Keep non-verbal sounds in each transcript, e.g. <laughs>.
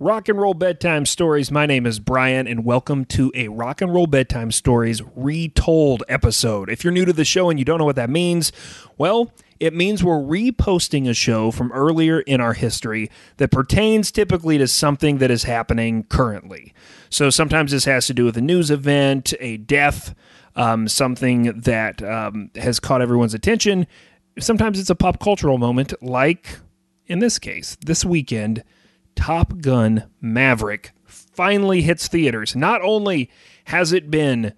Rock and Roll Bedtime Stories. My name is Brian, and welcome to a Rock and Roll Bedtime Stories retold episode. If you're new to the show and you don't know what that means, well, it means we're reposting a show from earlier in our history that pertains typically to something that is happening currently. So sometimes this has to do with a news event, a death, um, something that um, has caught everyone's attention. Sometimes it's a pop cultural moment, like in this case, this weekend. Top Gun Maverick finally hits theaters. Not only has it been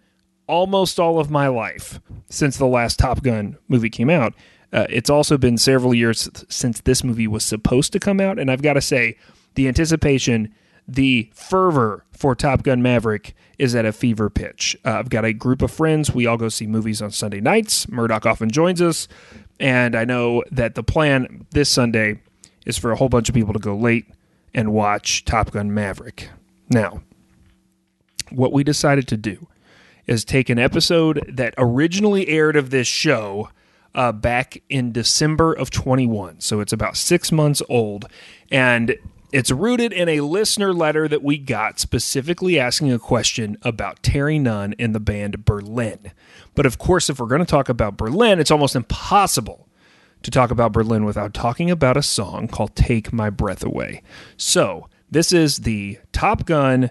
almost all of my life since the last Top Gun movie came out, uh, it's also been several years since this movie was supposed to come out. And I've got to say, the anticipation, the fervor for Top Gun Maverick is at a fever pitch. Uh, I've got a group of friends. We all go see movies on Sunday nights. Murdoch often joins us. And I know that the plan this Sunday is for a whole bunch of people to go late and watch Top Gun Maverick. Now, what we decided to do is take an episode that originally aired of this show uh, back in December of 21. So it's about six months old. And it's rooted in a listener letter that we got specifically asking a question about Terry Nunn and the band Berlin. But of course, if we're going to talk about Berlin, it's almost impossible to talk about Berlin without talking about a song called Take My Breath Away. So, this is the Top Gun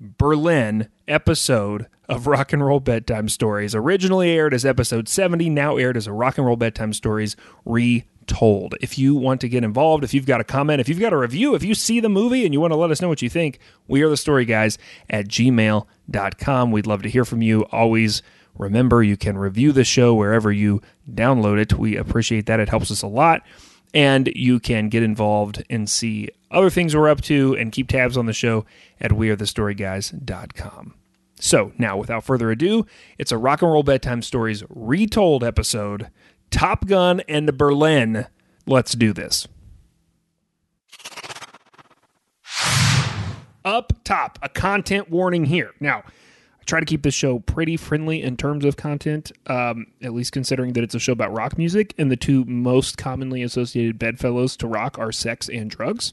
Berlin episode of Rock and Roll Bedtime Stories. Originally aired as episode 70, now aired as a Rock and Roll Bedtime Stories retold. If you want to get involved, if you've got a comment, if you've got a review, if you see the movie and you want to let us know what you think, we are the story guys at gmail.com. We'd love to hear from you. Always Remember, you can review the show wherever you download it. We appreciate that. It helps us a lot. And you can get involved and see other things we're up to and keep tabs on the show at wearethestoryguys.com. So, now without further ado, it's a rock and roll bedtime stories retold episode Top Gun and Berlin. Let's do this. Up top, a content warning here. Now, I try to keep this show pretty friendly in terms of content, um, at least considering that it's a show about rock music, and the two most commonly associated bedfellows to rock are sex and drugs.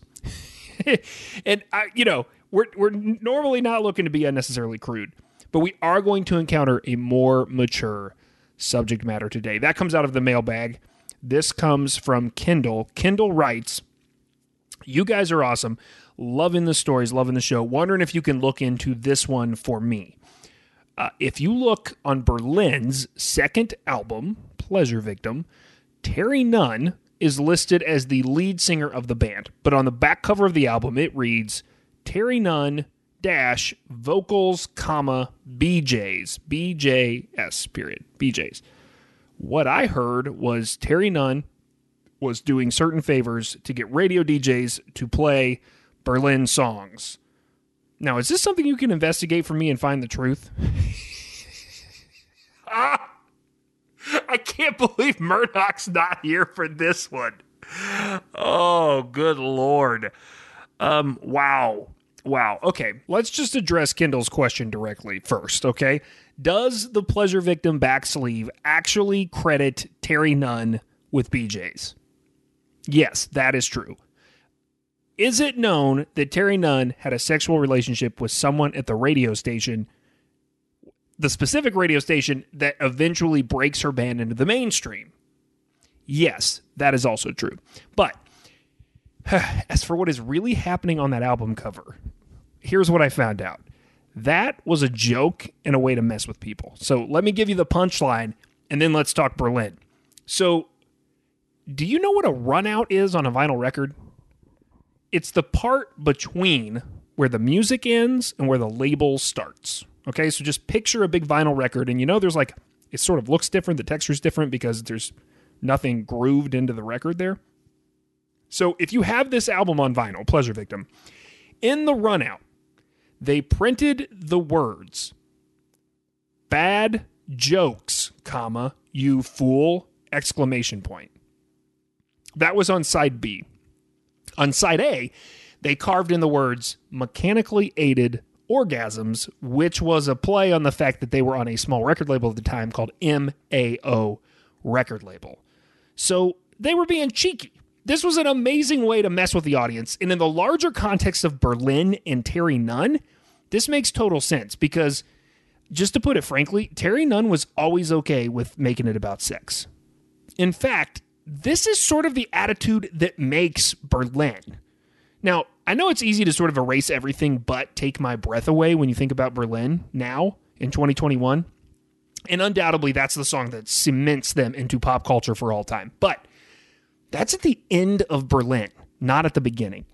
<laughs> and I, you know, we're we're normally not looking to be unnecessarily crude, but we are going to encounter a more mature subject matter today. That comes out of the mailbag. This comes from Kendall. Kendall writes, "You guys are awesome." Loving the stories, loving the show. Wondering if you can look into this one for me. Uh, if you look on Berlin's second album, Pleasure Victim, Terry Nunn is listed as the lead singer of the band. But on the back cover of the album, it reads Terry Nunn dash vocals, comma, BJs, BJS, period, BJs. What I heard was Terry Nunn was doing certain favors to get radio DJs to play Berlin songs. Now, is this something you can investigate for me and find the truth? ah, <laughs> I can't believe Murdoch's not here for this one. Oh, good lord. Um, wow. Wow. Okay, let's just address Kendall's question directly first, okay? Does the pleasure victim back sleeve actually credit Terry Nunn with BJ's? Yes, that is true. Is it known that Terry Nunn had a sexual relationship with someone at the radio station, the specific radio station that eventually breaks her band into the mainstream? Yes, that is also true. But <sighs> as for what is really happening on that album cover, here's what I found out. That was a joke and a way to mess with people. So let me give you the punchline and then let's talk Berlin. So, do you know what a runout is on a vinyl record? It's the part between where the music ends and where the label starts. Okay, so just picture a big vinyl record, and you know there's like it sort of looks different, the texture's different because there's nothing grooved into the record there. So if you have this album on vinyl, Pleasure Victim, in the runout, they printed the words bad jokes, comma, you fool, exclamation point. That was on side B. On side A, they carved in the words mechanically aided orgasms, which was a play on the fact that they were on a small record label at the time called MAO record label. So they were being cheeky. this was an amazing way to mess with the audience. And in the larger context of Berlin and Terry Nunn, this makes total sense because, just to put it frankly, Terry Nunn was always okay with making it about sex. In fact, this is sort of the attitude that makes Berlin. Now, I know it's easy to sort of erase everything but take my breath away when you think about Berlin now in 2021. And undoubtedly, that's the song that cements them into pop culture for all time. But that's at the end of Berlin, not at the beginning.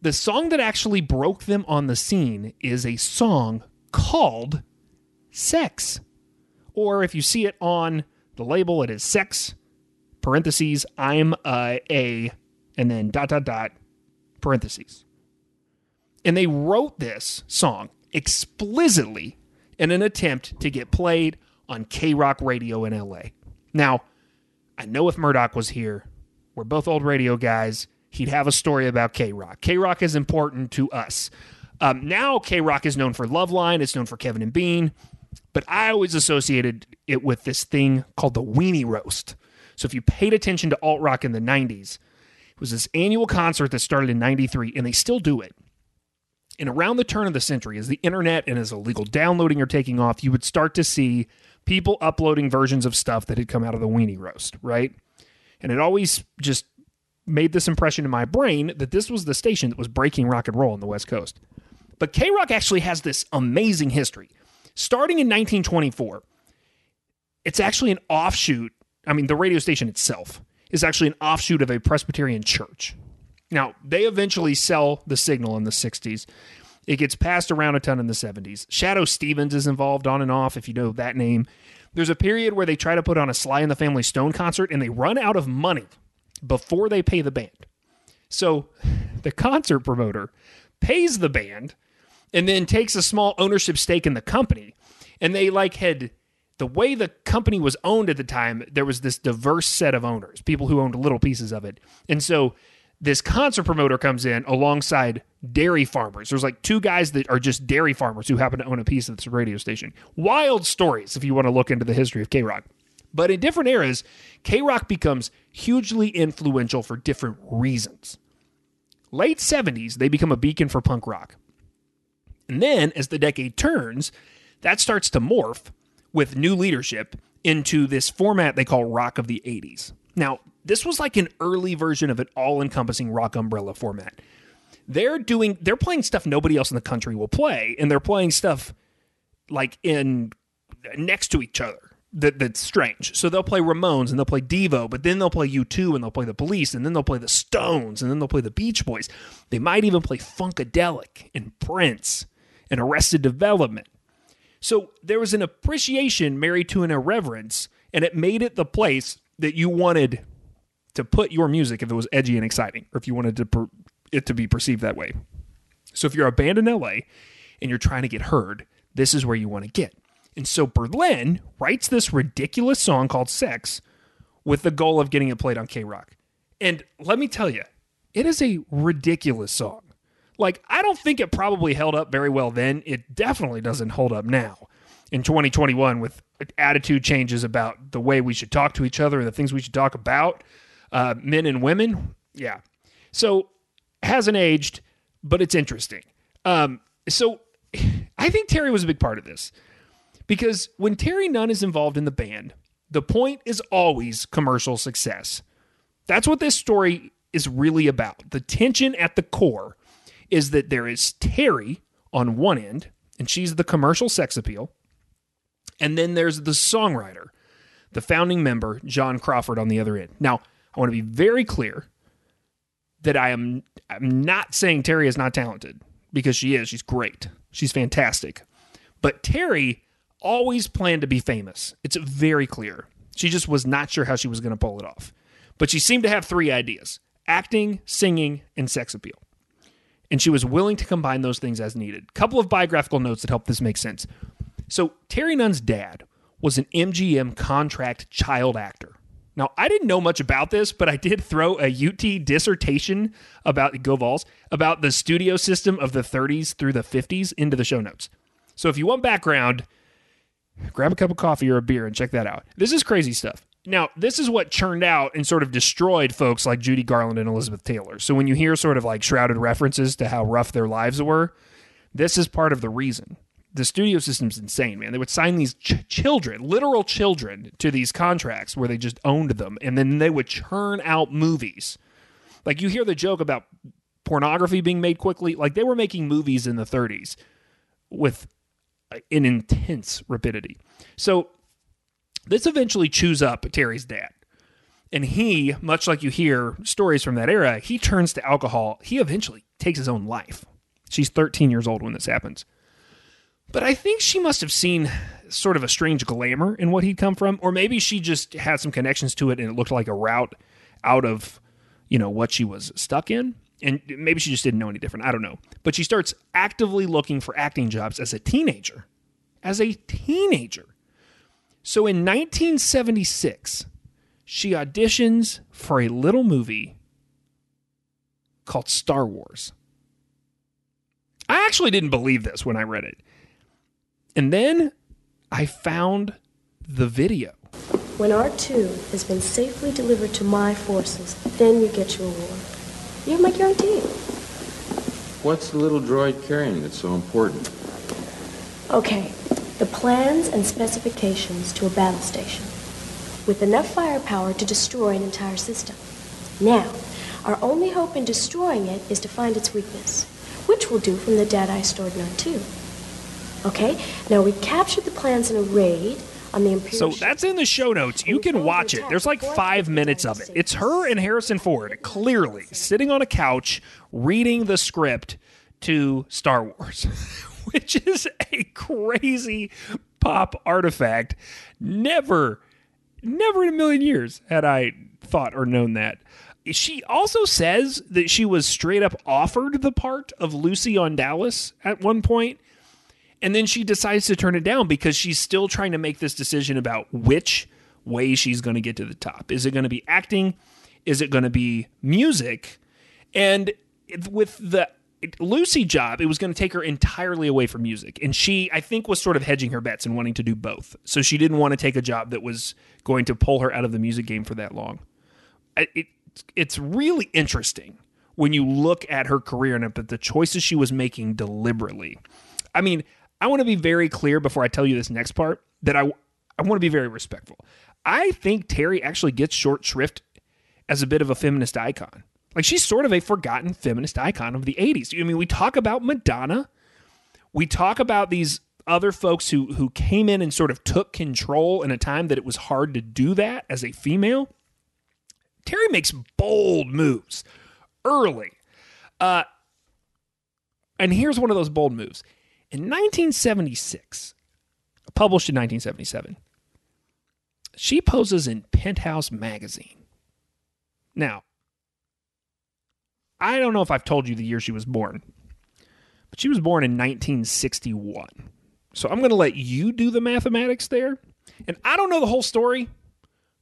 The song that actually broke them on the scene is a song called Sex. Or if you see it on the label, it is Sex, parentheses, I'm a, a and then dot, dot, dot, parentheses. And they wrote this song explicitly in an attempt to get played on K Rock radio in LA. Now, I know if Murdoch was here, we're both old radio guys, he'd have a story about K Rock. K Rock is important to us. Um, now, K Rock is known for Loveline, it's known for Kevin and Bean, but I always associated it with this thing called the Weenie Roast. So if you paid attention to alt rock in the 90s, it was this annual concert that started in 93, and they still do it. And around the turn of the century, as the internet and as illegal downloading are taking off, you would start to see people uploading versions of stuff that had come out of the weenie roast, right? And it always just made this impression in my brain that this was the station that was breaking rock and roll on the West Coast. But K Rock actually has this amazing history. Starting in 1924, it's actually an offshoot. I mean, the radio station itself is actually an offshoot of a Presbyterian church. Now, they eventually sell the signal in the 60s. It gets passed around a ton in the 70s. Shadoe Stevens is involved on and off, if you know that name. There's a period where they try to put on a Sly and the Family Stone concert and they run out of money before they pay the band. So the concert promoter pays the band and then takes a small ownership stake in the company. And they like had the way the company was owned at the time, there was this diverse set of owners, people who owned little pieces of it. And so this concert promoter comes in alongside dairy farmers. There's like two guys that are just dairy farmers who happen to own a piece of this radio station. Wild stories if you want to look into the history of K Rock. But in different eras, K Rock becomes hugely influential for different reasons. Late 70s, they become a beacon for punk rock. And then, as the decade turns, that starts to morph with new leadership into this format they call Rock of the 80s. Now, this was like an early version of an all encompassing rock umbrella format. They're doing, they're playing stuff nobody else in the country will play, and they're playing stuff like in next to each other that, that's strange. So they'll play Ramones and they'll play Devo, but then they'll play U2 and they'll play the Police and then they'll play the Stones and then they'll play the Beach Boys. They might even play Funkadelic and Prince and Arrested Development. So there was an appreciation married to an irreverence, and it made it the place that you wanted to put your music if it was edgy and exciting, or if you wanted to per- it to be perceived that way. So if you're a band in LA and you're trying to get heard, this is where you want to get. And so Berlin writes this ridiculous song called Sex with the goal of getting it played on K Rock. And let me tell you, it is a ridiculous song. Like, I don't think it probably held up very well then. It definitely doesn't hold up now in 2021 with attitude changes about the way we should talk to each other and the things we should talk about, uh, men and women. Yeah. So, hasn't aged, but it's interesting. Um, so, I think Terry was a big part of this. Because when Terry Nunn is involved in the band, the point is always commercial success. That's what this story is really about. The tension at the core is that there is Terry on one end, and she's the commercial sex appeal. And then there's the songwriter, the founding member, John Crawford, on the other end. Now, I want to be very clear that I am I'm not saying Terry is not talented because she is. She's great. She's fantastic. But Terry always planned to be famous. It's very clear. She just was not sure how she was going to pull it off. But she seemed to have three ideas acting, singing, and sex appeal. And she was willing to combine those things as needed. Couple of biographical notes that help this make sense. So, Terry Nunn's dad was an MGM contract child actor. Now, I didn't know much about this, but I did throw a UT dissertation about Go about the studio system of the 30s through the 50s into the show notes. So if you want background, grab a cup of coffee or a beer and check that out. This is crazy stuff. Now, this is what churned out and sort of destroyed folks like Judy Garland and Elizabeth Taylor. So when you hear sort of like shrouded references to how rough their lives were, this is part of the reason. The studio system's insane, man. They would sign these ch- children, literal children, to these contracts where they just owned them, and then they would churn out movies. Like you hear the joke about pornography being made quickly. Like they were making movies in the 30s with uh, an intense rapidity. So this eventually chews up Terry's dad. And he, much like you hear stories from that era, he turns to alcohol. He eventually takes his own life. She's 13 years old when this happens. But I think she must have seen sort of a strange glamour in what he'd come from, or maybe she just had some connections to it and it looked like a route out of, you know, what she was stuck in. And maybe she just didn't know any different. I don't know. But she starts actively looking for acting jobs as a teenager. As a teenager. So in 1976, she auditions for a little movie called Star Wars. I actually didn't believe this when I read it. And then I found the video. When R2 has been safely delivered to my forces, then you get your reward. You have my guarantee. What's the little droid carrying that's so important? Okay, the plans and specifications to a battle station with enough firepower to destroy an entire system. Now, our only hope in destroying it is to find its weakness, which we'll do from the data I stored in R2. Okay, now we captured the plans in a raid on the Imperial. So that's in the show notes. You can watch it. There's like five minutes of it. It's her and Harrison Ford clearly sitting on a couch reading the script to Star Wars. <laughs> <laughs> which is a crazy pop artifact. Never, never in a million years had I thought or known that. She also says that she was straight up offered the part of Lucy on Dallas at one point, and then she decides to turn it down because she's still trying to make this decision about which way she's going to get to the top. Is it going to be acting? Is it going to be music? And with the Lucy job, it was going to take her entirely away from music. And she, I think, was sort of hedging her bets and wanting to do both. So she didn't want to take a job that was going to pull her out of the music game for that long. It, it's really interesting when you look at her career and at the choices she was making deliberately. I mean, I want to be very clear before I tell you this next part that I, I want to be very respectful. I think Terry actually gets short shrift as a bit of a feminist icon. Like she's sort of a forgotten feminist icon of the 80s. I mean, we talk about Madonna. We talk about these other folks who who came in and sort of took control in a time that it was hard to do that as a female. Terry makes bold moves early. Uh, and here's one of those bold moves. In 1976, published in 1977, she poses in Penthouse magazine. Now, I don't know if I've told you the year she was born, but she was born in 1961. So I'm going to let you do the mathematics there. And I don't know the whole story.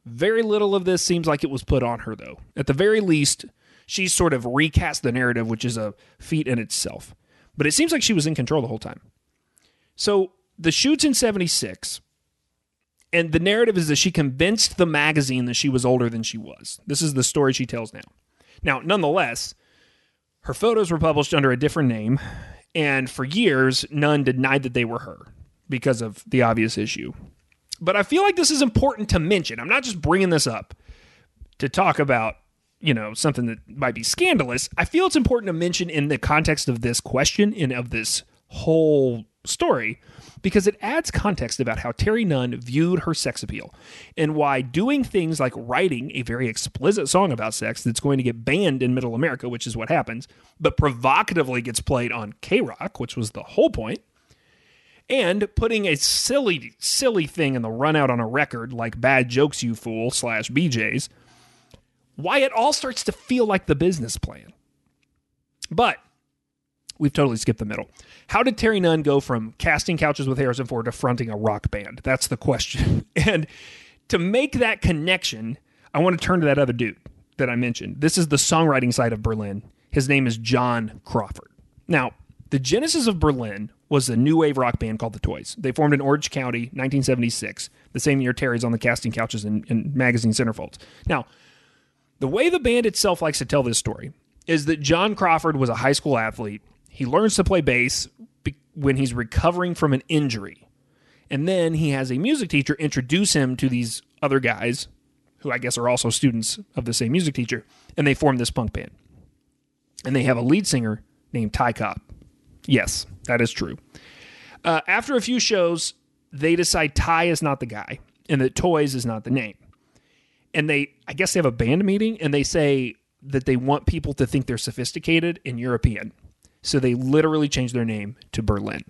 Very little of this seems like it was put on her, though. At the very least, she's sort of recast the narrative, which is a feat in itself. But it seems like she was in control the whole time. So the shoot's in 76. And the narrative is that she convinced the magazine that she was older than she was. This is the story she tells now. Now, nonetheless, her photos were published under a different name, and for years, Nunn denied that they were her because of the obvious issue. But I feel like this is important to mention. I'm not just bringing this up to talk about, you know, something that might be scandalous. I feel it's important to mention in the context of this question and of this whole story because it adds context about how Terry Nunn viewed her sex appeal and why doing things like writing a very explicit song about sex that's going to get banned in middle America, which is what happens, but provocatively gets played on K Rock, which was the whole point, and putting a silly, silly thing in the run out on a record like Bad Jokes You Fool slash BJ's, why it all starts to feel like the business plan. But we've totally skipped the middle. How did Terry Nunn go from casting couches with Harrison Ford to fronting a rock band? That's the question. <laughs> And to make that connection, I want to turn to that other dude that I mentioned. This is the songwriting side of Berlin. His name is John Crawford. Now, The genesis of Berlin was a new wave rock band called the Toys. They formed in Orange County, 1976, the same year Terry's on the casting couches in, in magazine centerfolds. Now, the way the band itself likes to tell this story is that John Crawford was a high school athlete. He learns to play bass be- when he's recovering from an injury. And then he has a music teacher introduce him to these other guys who I guess are also students of the same music teacher, and they form this punk band. And they have a lead singer named Ty Cobb. Yes, that is true. Uh, after a few shows, they decide Ty is not the guy and that Toys is not the name. And they, I guess they have a band meeting and they say that they want people to think they're sophisticated and European. So they literally change their name to Berlin.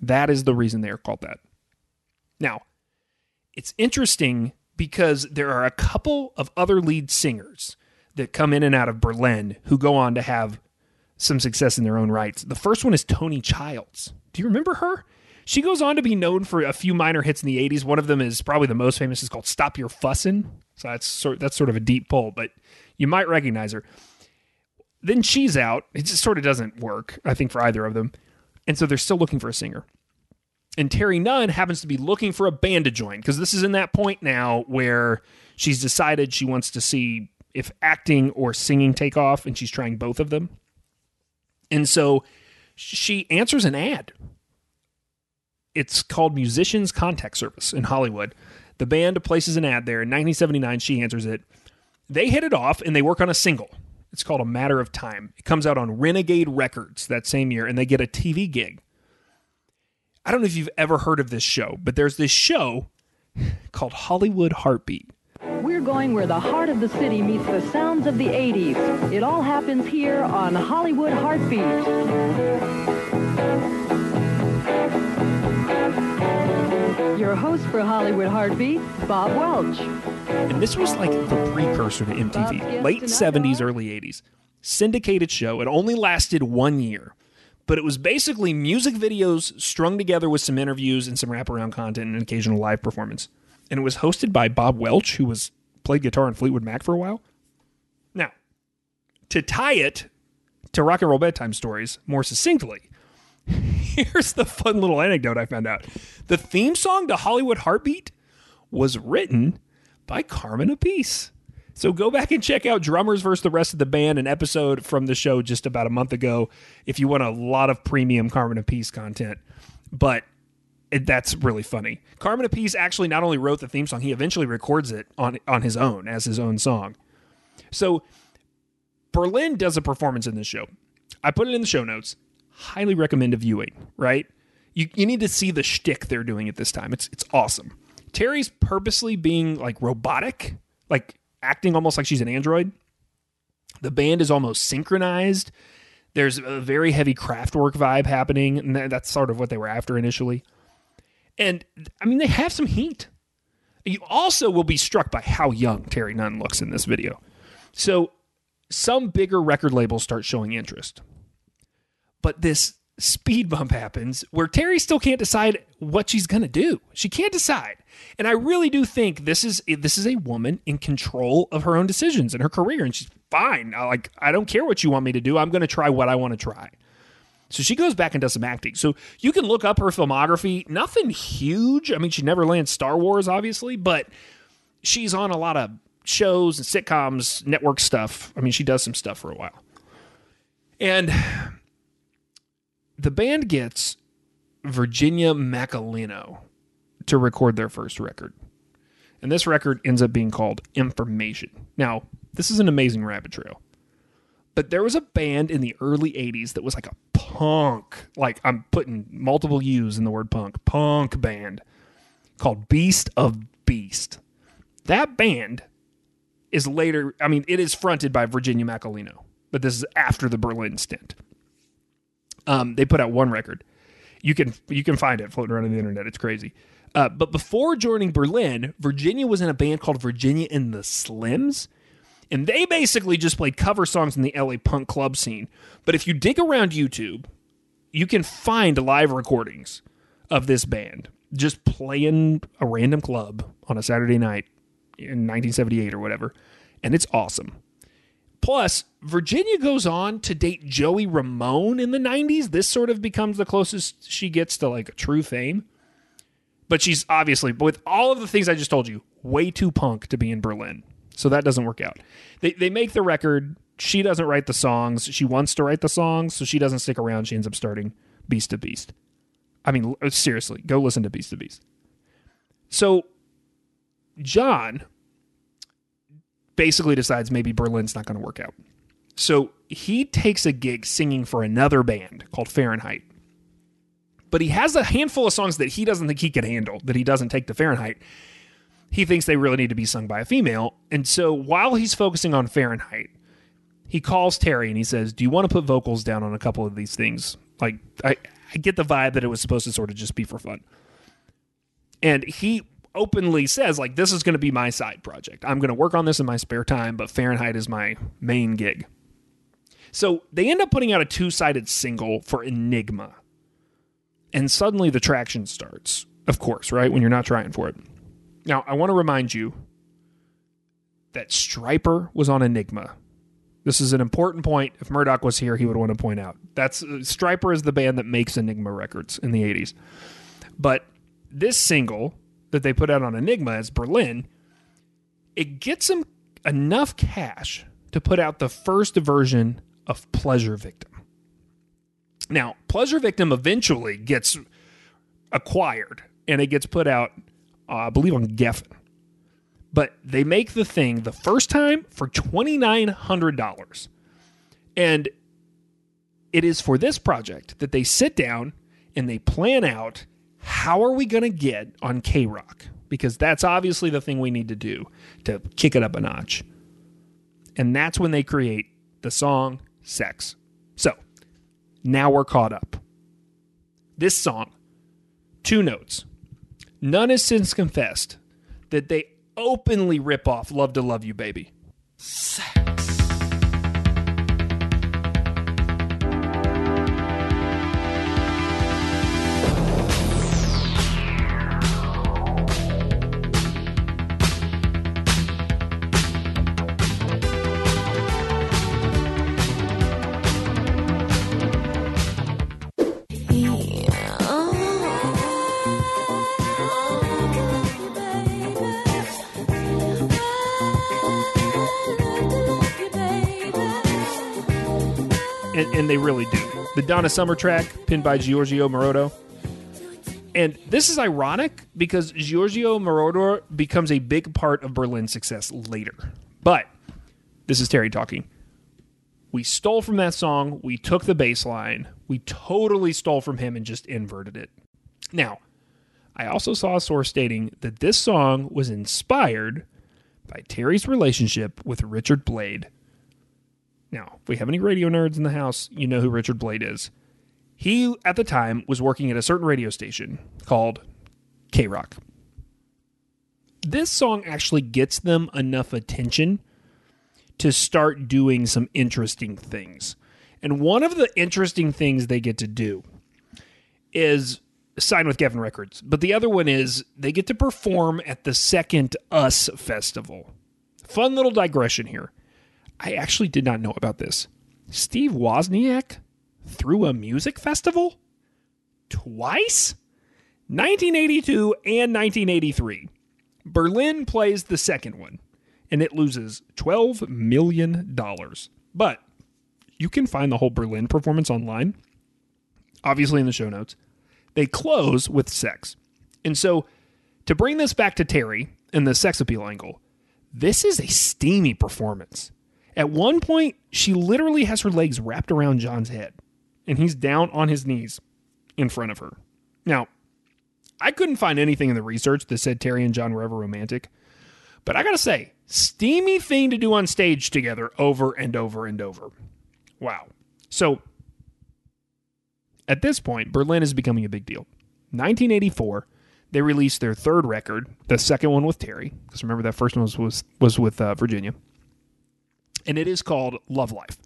That is the reason they are called that. Now, it's interesting because there are a couple of other lead singers that come in and out of Berlin who go on to have some success in their own rights. The first one is Toni Childs. Do you remember her? She goes on to be known for a few minor hits in the 80s. One of them is probably the most famous is called Stop Your Fussin'. So that's sort that's sort of a deep pull, but you might recognize her. Then she's out. It just sort of doesn't work, I think, for either of them. And so they're still looking for a singer. And Terry Nunn happens to be looking for a band to join because this is in that point now where she's decided she wants to see if acting or singing take off, and she's trying both of them. And so she answers an ad. It's called Musicians Contact Service in Hollywood. The band places an ad there. In 1979, she answers it. They hit it off and they work on a single. It's called A Matter of Time. It comes out on Renegade Records that same year, and they get a TV gig. I don't know if you've ever heard of this show, but there's this show <laughs> called Hollywood Heartbeat. We're going where the heart of the city meets the sounds of the 80s. It all happens here on Hollywood Heartbeat. Your host for Hollywood Heartbeat, Bob Welch. And this was like the precursor to MTV, late 70s, early 80s. Syndicated show. It only lasted one year, but it was basically music videos strung together with some interviews and some wraparound content and an occasional live performance. And it was hosted by Bob Welch, who was played guitar in Fleetwood Mac for a while. Now, to tie it to rock and roll bedtime stories more succinctly, here's the fun little anecdote I found out. The theme song to Hollywood Heartbeat was written by Carmine Appice. So go back and check out Drummers versus the rest of the band, an episode from the show just about a month ago, if you want a lot of premium Carmine Appice content. But it, that's really funny. Carmine Appice actually not only wrote the theme song, he eventually records it on on his own as his own song. So Berlin does a performance in this show. I put it in the show notes. Highly recommend a viewing. Right? You you need to see the shtick they're doing at this time. It's it's awesome. Terry's purposely being like robotic, like acting almost like she's an android. The band is almost synchronized. There's a very heavy Kraftwerk vibe happening, and that's sort of what they were after initially. And I mean, they have some heat. You also will be struck by how young Terry Nunn looks in this video. So, some bigger record labels start showing interest. But this speed bump happens where Terry still can't decide what she's going to do. She can't decide. And I really do think this is this is a woman in control of her own decisions and her career and she's fine. I like I don't care what you want me to do. I'm going to try what I want to try. So she goes back and does some acting. So you can look up her filmography. Nothing huge. I mean, she never lands Star Wars, obviously, but she's on a lot of shows and sitcoms, network stuff. I mean, she does some stuff for a while. And the band gets Virginia Macolino to record their first record. And this record ends up being called Information. Now, this is an amazing rabbit trail. But there was a band in the early 80s that was like a punk, like I'm putting multiple U's in the word punk, punk band called Beast of Beast. That band is later, I mean, it is fronted by Virginia Macolino, but this is after the Berlin stint. Um, they put out one record. You can you can find it floating around on the internet. It's crazy. Uh, but before joining Berlin, Virginia was in a band called Virginia and the Slims. And they basically just played cover songs in the LA punk club scene. But if you dig around YouTube, you can find live recordings of this band just playing a random club on a Saturday night in 1978 or whatever. And it's awesome. Plus, Virginia goes on to date Joey Ramone in the 90s. This sort of becomes the closest she gets to like true fame. But she's obviously, with all of the things I just told you, way too punk to be in Berlin. So that doesn't work out. They, they make the record. She doesn't write the songs. She wants to write the songs, so she doesn't stick around. She ends up starting Beast to Beast. I mean, seriously, go listen to Beast to Beast. So John basically decides maybe Berlin's not going to work out. So he takes a gig singing for another band called Fahrenheit. But he has a handful of songs that he doesn't think he can handle, that he doesn't take to Fahrenheit. He thinks they really need to be sung by a female. And so while he's focusing on Fahrenheit, he calls Terry and he says, Do you want to put vocals down on a couple of these things? Like, I, I get the vibe that it was supposed to sort of just be for fun. And he openly says like this is going to be my side project. I'm going to work on this in my spare time, but Fahrenheit is my main gig. So they end up putting out a two-sided single for Enigma. And suddenly the traction starts. Of course, right? When you're not trying for it. Now, I want to remind you that Stryper was on Enigma. This is an important point. If Murdoch was here, he would want to point out. That's Stryper is the band that makes Enigma records in the 80s. But this single that they put out on Enigma as Berlin, it gets them enough cash to put out the first version of Pleasure Victim. Now, Pleasure Victim eventually gets acquired and it gets put out, uh, I believe, on Geffen. But they make the thing the first time for $2,900. And it is for this project that they sit down and they plan out how are we going to get on K Rock? Because that's obviously the thing we need to do to kick it up a notch. And that's when they create the song Sex. So now we're caught up. This song, two notes. Nunn has since confessed that they openly rip off Love to Love You Baby. And, and they really do. The Donna Summer track, pinned by Giorgio Moroder. And this is ironic because Giorgio Moroder becomes a big part of Berlin's success later. But this is Terry talking. We stole from that song, we took the bass line, we totally stole from him and just inverted it. Now, I also saw a source stating that this song was inspired by Terry's relationship with Richard Blade, now, if we have any radio nerds in the house, you know who Richard Blade is. He, at the time, was working at a certain radio station called K Rock. This song actually gets them enough attention to start doing some interesting things. And one of the interesting things they get to do is sign with Geffen Records. But the other one is they get to perform at the second US Festival. Fun little digression here. I actually did not know about this. Steve Wozniak threw a music festival twice? 1982 and 1983. Berlin plays the second one, and it loses $12 million. But you can find the whole Berlin performance online, obviously in the show notes. They close with sex. And so, to bring this back to Terry and the sex appeal angle, this is a steamy performance. At one point, she literally has her legs wrapped around John's head, and he's down on his knees in front of her. Now, I couldn't find anything in the research that said Terry and John were ever romantic, but I gotta say, steamy thing to do on stage together over and over and over. Wow. So, at this point, Berlin is becoming a big deal. 1984, they released their third record, the second one with Terry, because remember that first one was was, was with uh, Virginia and it is called Love Life.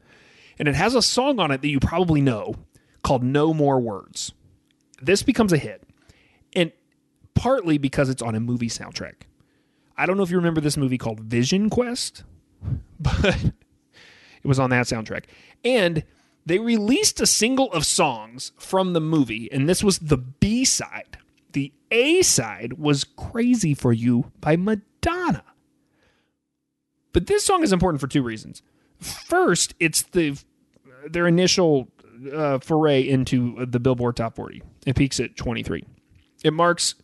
And it has a song on it that you probably know called No More Words. This becomes a hit, and partly because it's on a movie soundtrack. I don't know if you remember this movie called Vision Quest, <laughs> but It was on that soundtrack. And they released a single of songs from the movie, and this was the B side. The A side was Crazy for You by Madonna. But this song is important for two reasons. First, it's the their initial uh, foray into the Billboard Top 40. It peaks at 23. It marks,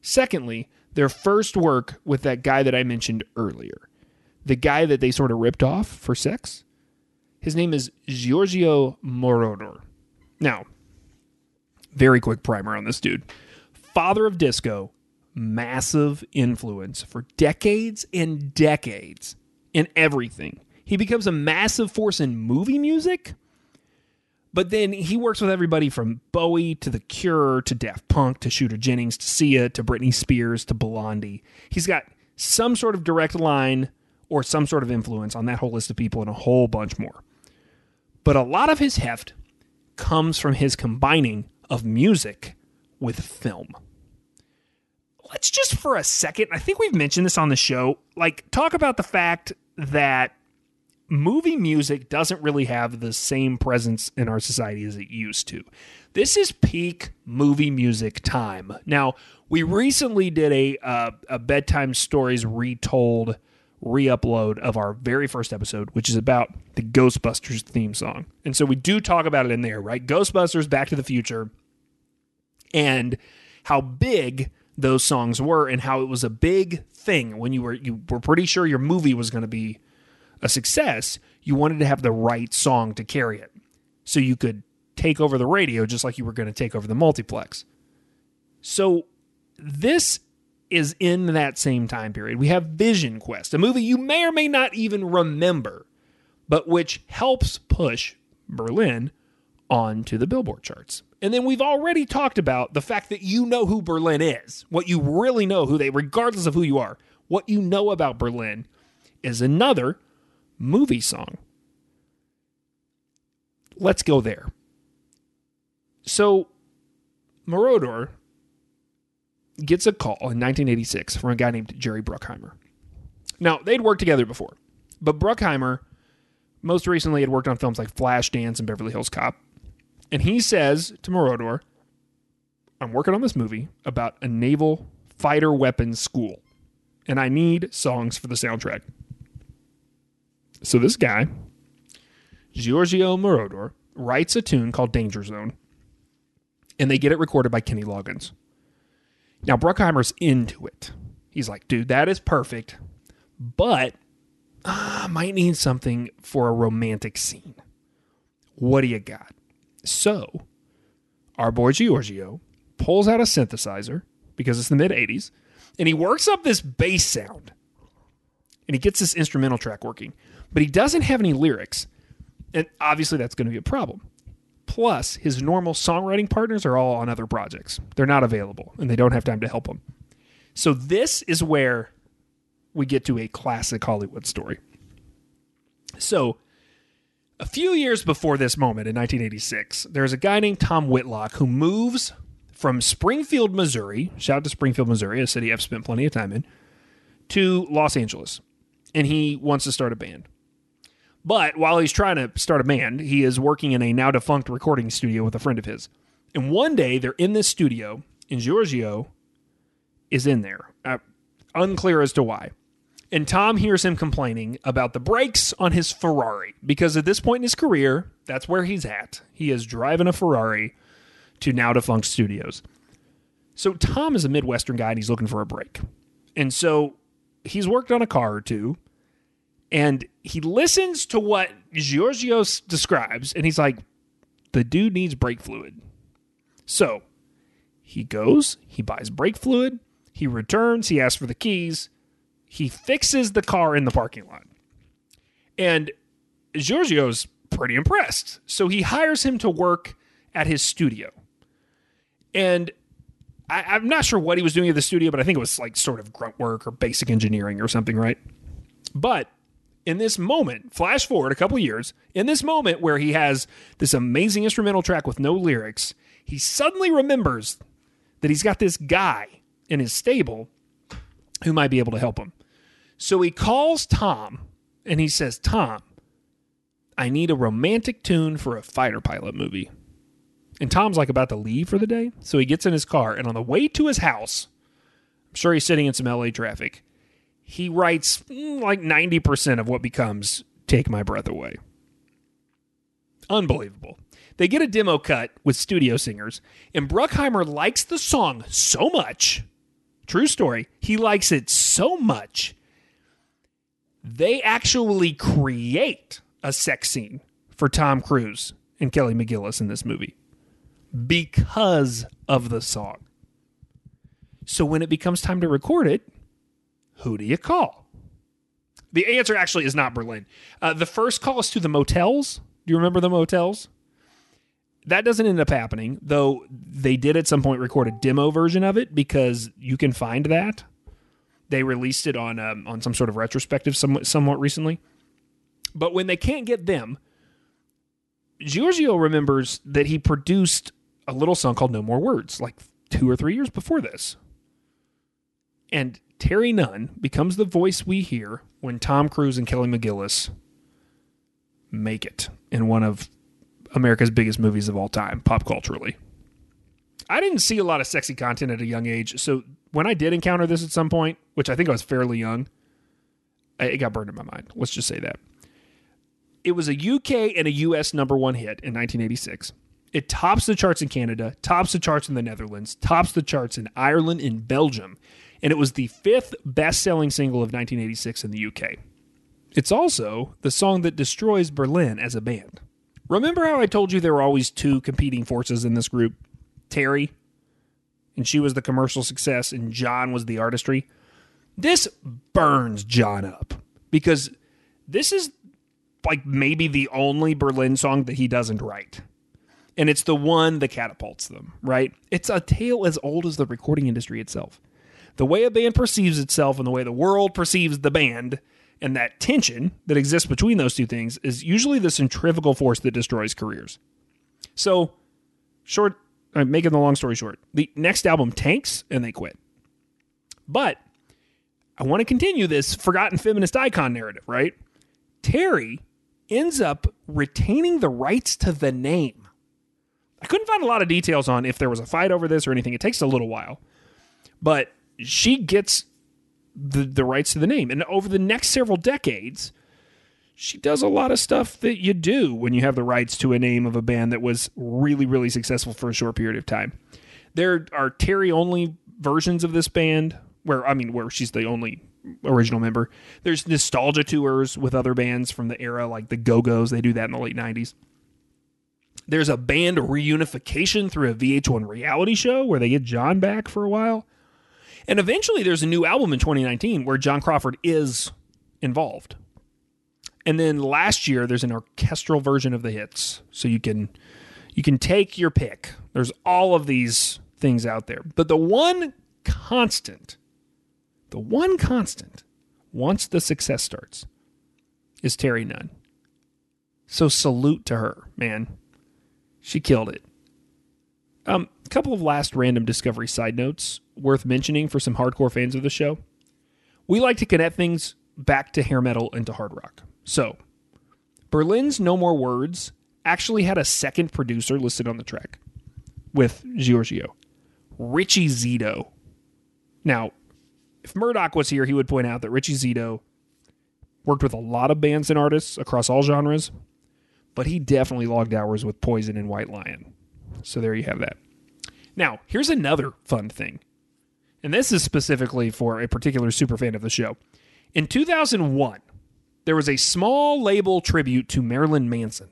secondly, their first work with that guy that I mentioned earlier, the guy that they sort of ripped off for sex. His name is Giorgio Moroder. Now, very quick primer on this dude. Father of disco, massive influence for decades and decades in everything. He becomes a massive force in movie music, but then he works with everybody from Bowie to The Cure to Daft Punk to Shooter Jennings to Sia to Britney Spears to Blondie. He's got some sort of direct line or some sort of influence on that whole list of people and a whole bunch more. But a lot of his heft comes from his combining of music with film. Let's just for a second, I think we've mentioned this on the show, like talk about the fact that movie music doesn't really have the same presence in our society as it used to. This is peak movie music time. Now, we recently did a uh, a bedtime stories retold re-upload of our very first episode, which is about the Ghostbusters theme song. And so we do talk about it in there, right? Ghostbusters, Back to the Future, and how big those songs were and how it was a big thing when you were you were pretty sure your movie was going to be a success, you wanted to have the right song to carry it. So you could take over the radio just like you were going to take over the multiplex. So this is in that same time period. We have Vision Quest, a movie you may or may not even remember, but which helps push Berlin onto the Billboard charts. And then we've already talked about the fact that you know who Berlin is, what you really know who they, regardless of who you are, what you know about Berlin is another movie song. Let's go there. So, Moroder gets a call in 1986 from a guy named Jerry Bruckheimer. Now, they'd worked together before, but Bruckheimer most recently had worked on films like Flashdance and Beverly Hills Cop. And he says to Moroder, I'm working on this movie about a naval fighter weapons school, and I need songs for the soundtrack. So this guy, Giorgio Moroder, writes a tune called Danger Zone, and they get it recorded by Kenny Loggins. Now Bruckheimer's into it. He's like, dude, that is perfect, but uh, I might need something for a romantic scene. What do you got? So, our boy Giorgio pulls out a synthesizer because it's the mid 80s, and he works up this bass sound. And he gets this instrumental track working but he doesn't have any lyrics. And obviously, that's going to be a problem. Plus, his normal songwriting partners are all on other projects. They're not available and they don't have time to help him. So, this is where we get to a classic Hollywood story. So, a few years before this moment in 1986, there's a guy named Tom Whitlock who moves from Springfield, Missouri, shout out to Springfield, Missouri, a city I've spent plenty of time in, to Los Angeles. And he wants to start a band. But while he's trying to start a band, he is working in a now defunct recording studio with a friend of his. And one day they're in this studio, and Giorgio is in there. Uh, unclear as to why. And Tom hears him complaining about the brakes on his Ferrari because at this point in his career, that's where he's at. He is driving a Ferrari to now defunct studios. So Tom is a Midwestern guy and he's looking for a break. And so he's worked on a car or two and he listens to what Giorgio describes, and he's like, the dude needs brake fluid. So he goes, he buys brake fluid, he returns, he asks for the keys, he fixes the car in the parking lot. And Giorgio's pretty impressed. So he hires him to work at his studio. And I, am not sure what he was doing at the studio, but I think it was like sort of grunt work or basic engineering or something, right? But in this moment, flash forward a couple years, in this moment where he has this amazing instrumental track with no lyrics, he suddenly remembers that he's got this guy in his stable who might be able to help him. So he calls Tom and he says, Tom, I need a romantic tune for a fighter pilot movie. And Tom's like about to leave for the day. So he gets in his car and on the way to his house, I'm sure he's sitting in some LA traffic. He writes mm, like 90% of what becomes Take My Breath Away. Unbelievable. They get a demo cut with studio singers, and Bruckheimer likes the song so much. True story. He likes it so much. They actually create a sex scene for Tom Cruise and Kelly McGillis in this movie because of the song. So when it becomes time to record it, who do you call? The answer actually is not Berlin. Uh, the first call is to the motels. Do you remember the motels? That doesn't end up happening, though they did at some point record a demo version of it because you can find that. They released it on um, on some sort of retrospective somewhat, somewhat recently. But when they can't get them, Giorgio remembers that he produced a little song called No More Words like two or three years before this. And Terry Nunn becomes the voice we hear when Tom Cruise and Kelly McGillis make it in one of America's biggest movies of all time, pop culturally. I didn't see a lot of sexy content at a young age, so when I did encounter this at some point, which I think I was fairly young, it got burned in my mind. Let's just say that. It was a UK and a US number one hit in 1986. It tops the charts in Canada, tops the charts in the Netherlands, tops the charts in Ireland and Belgium, and it was the fifth best selling single of 1986 in the UK. It's also the song that destroys Berlin as a band. Remember how I told you there were always two competing forces in this group? Terry, and she was the commercial success, and John was the artistry. This burns John up because this is like maybe the only Berlin song that he doesn't write. And it's the one that catapults them, right? It's a tale as old as the recording industry itself. The way a band perceives itself and the way the world perceives the band and that tension that exists between those two things is usually the centrifugal force that destroys careers. So, short, I'm making the long story short, the next album tanks and they quit. But I want to continue this forgotten feminist icon narrative, right? Terry ends up retaining the rights to the name. I couldn't find a lot of details on if there was a fight over this or anything. It takes a little while. But she gets the, the rights to the name. And over the next several decades, she does a lot of stuff that you do when you have the rights to a name of a band that was really, really successful for a short period of time. There are Terry only versions of this band where, I mean, where she's the only original member. There's nostalgia tours with other bands from the era, like the Go Go's. They do that in the late 90s. There's a band reunification through a VH1 reality show where they get John back for a while. And eventually there's a new album in 2019 where John Crawford is involved. And then last year there's an orchestral version of the hits. So you can you can take your pick. There's all of these things out there. But the one constant, the one constant once the success starts is Terry Nunn. So salute to her, man. She killed it. Um, a couple of last random Discovery side notes worth mentioning for some hardcore fans of the show. We like to connect things back to hair metal and to hard rock. So, Berlin's No More Words actually had a second producer listed on the track with Giorgio, Richie Zito. Now, if Murdoch was here, he would point out that Richie Zito worked with a lot of bands and artists across all genres, but he definitely logged hours with Poison and White Lion. So there you have that. Now, here's another fun thing. And this is specifically for a particular super fan of the show. In 2001, there was a small label tribute to Marilyn Manson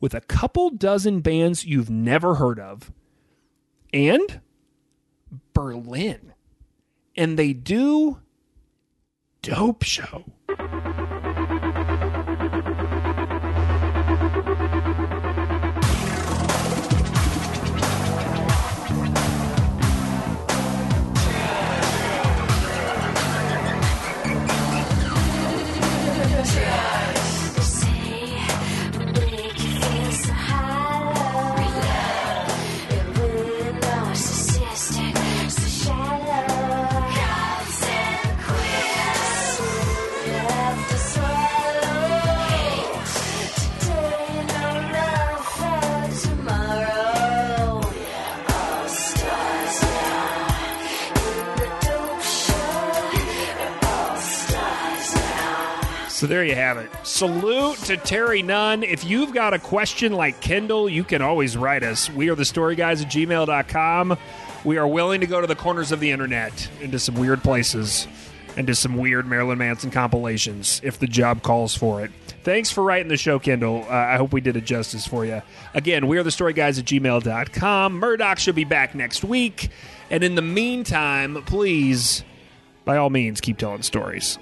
with a couple dozen bands you've never heard of and Berlin. And they do Dope Show. So there you have it. Salute to Terry Nunn. If you've got a question like Kendall, you can always write us. We are the story guys at gmail.com. We are willing to go to the corners of the internet into some weird places and to some weird Marilyn Manson compilations if the job calls for it. Thanks for writing the show, Kendall. Uh, I hope we did it justice for you. Again, we are the story guys at gmail.com. Murdoch should be back next week. And in the meantime, please, by all means, keep telling stories.